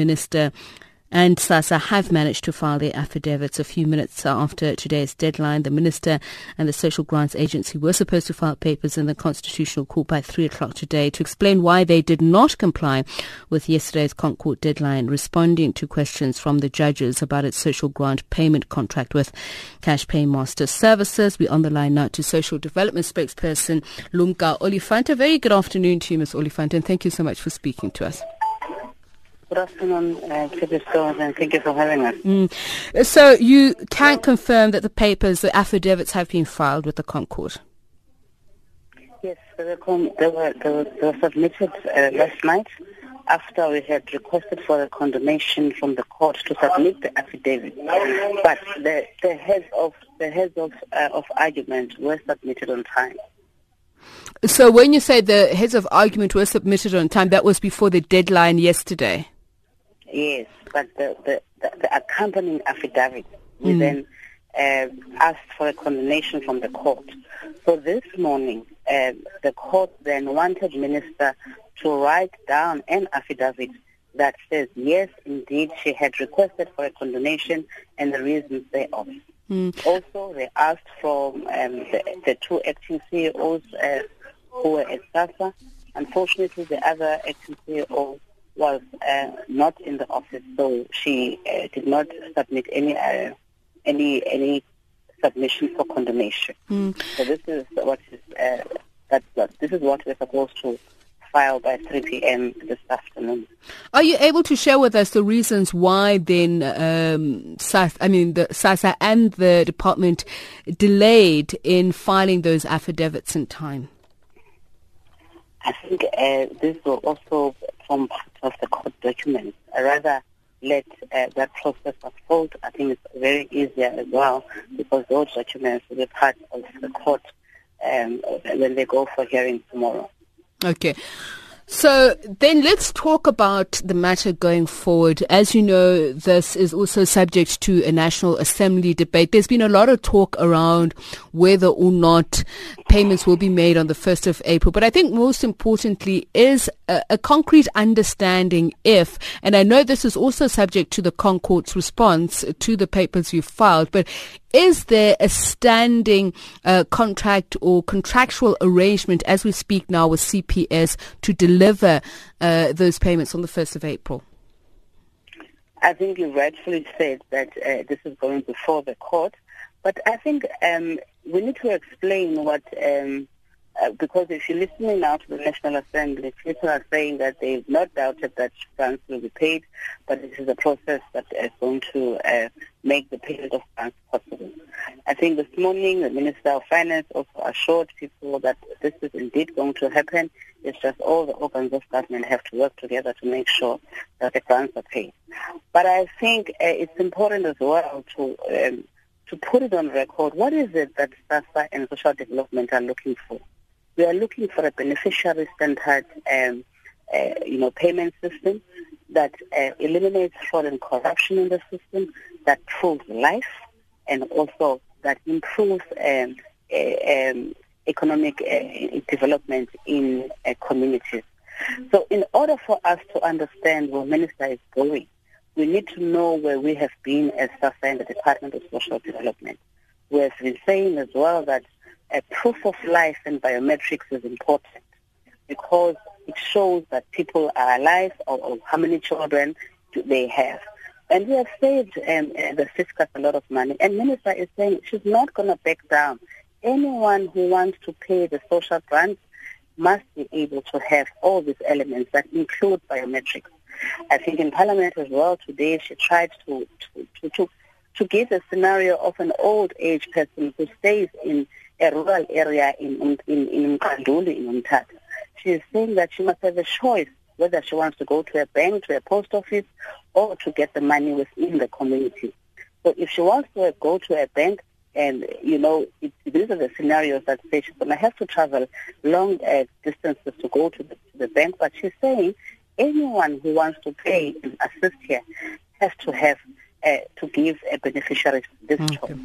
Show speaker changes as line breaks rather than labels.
Minister and SASSA have managed to file their affidavits a few minutes after today's deadline. The Minister and the Social Grants Agency were supposed to file papers in the Constitutional Court by 3 o'clock today to explain why they did not comply with yesterday's ConCourt deadline, responding to questions from the judges about its social grant payment contract with Cash Paymaster Services. We're on the line now to Social Development Spokesperson Lumka Oliphant. A very good afternoon to you, Ms. Oliphant, and thank you so much for speaking to us.
Good afternoon, uh, and thank you for having us. Mm.
So you can confirm that the papers, the affidavits have been filed with the ConCourt?
Yes, they were, they were, they were, they were submitted uh, last night after we had requested for a condonation from the court to submit the affidavit. But the, the heads of the heads of uh, of argument were submitted on time.
So when you say the heads of argument were submitted on time, that was before the deadline yesterday.
Yes, but the, the, the, the accompanying affidavit, we mm. then uh, asked for a condonation from the court. So this morning, uh, the court then wanted minister to write down an affidavit that says, yes, indeed, she had requested for a condonation and the reasons thereof. Mm. Also, they asked from um, the, the, two acting CEOs uh, who were at SASSA. Unfortunately, the other acting CEO was uh, not in the office, so she uh, did not submit any uh, any any submission for condonation. Mm. So this is what is uh, that's what this is what we're supposed to file by 3 p.m. this afternoon.
Are you able to share with us the reasons why then um, SAS, I mean the SASSA and the department delayed in filing those affidavits in time?
I think uh, this will also form part of the court documents. I rather let uh, that process unfold. I think it's very easier as well because those documents will be part of the court um, when they go for hearing tomorrow.
Okay. So then let's talk about the matter going forward. As you know, this is also subject to a National Assembly debate. There's been a lot of talk around whether or not payments will be made on the 1st of April. But I think most importantly is a, concrete understanding if, and I know this is also subject to the ConCourt's response to the papers you filed, but is there a standing uh, contract or contractual arrangement as we speak now with CPS to deliver uh, those payments on the 1st of April?
I think you rightfully said that uh, this is going before the court, but I think um, we need to explain what um, uh, because if you're listening now to the National Assembly, people are saying that they've not doubted that funds will be paid, but this is a process that is going to uh, make the payment of funds possible. I think this morning the Minister of Finance also assured people that this is indeed going to happen. It's just all the organs of government have to work together to make sure that the grants are paid. But I think uh, it's important as well to um, to put it on record. What is it that SASSA and social development are looking for? We are looking for a beneficiary-centered, um, uh, you know, payment system that uh, eliminates fraud and corruption in the system, that improves life, and also that improves um, uh, um, economic uh, development in uh, communities. So in order for us to understand where Minister is going, we need to know where we have been as SASSA and the Department of Social Development. We have been saying as well that a proof of life and biometrics is important because it shows that people are alive or, or how many children do they have. And we have saved um, uh, the fiscus a lot of money. And Minister is saying she's not going to back down. Anyone who wants to pay the social grants must be able to have all these elements that include biometrics. I think in Parliament as well today she tried to, to, to, to, to give a scenario of an old age person who stays in a rural area in in in, in Mqanduli, in Umtata. She is saying that she must have a choice whether she wants to go to a bank, to a post office, or to get the money within the community. So if she wants to go to a bank, and you know, it, these are the scenarios that say she's going to have to travel long uh, distances to go to the, to the bank. But she's saying anyone who wants to pay and assist here has to have uh, to give a beneficiary this okay. choice.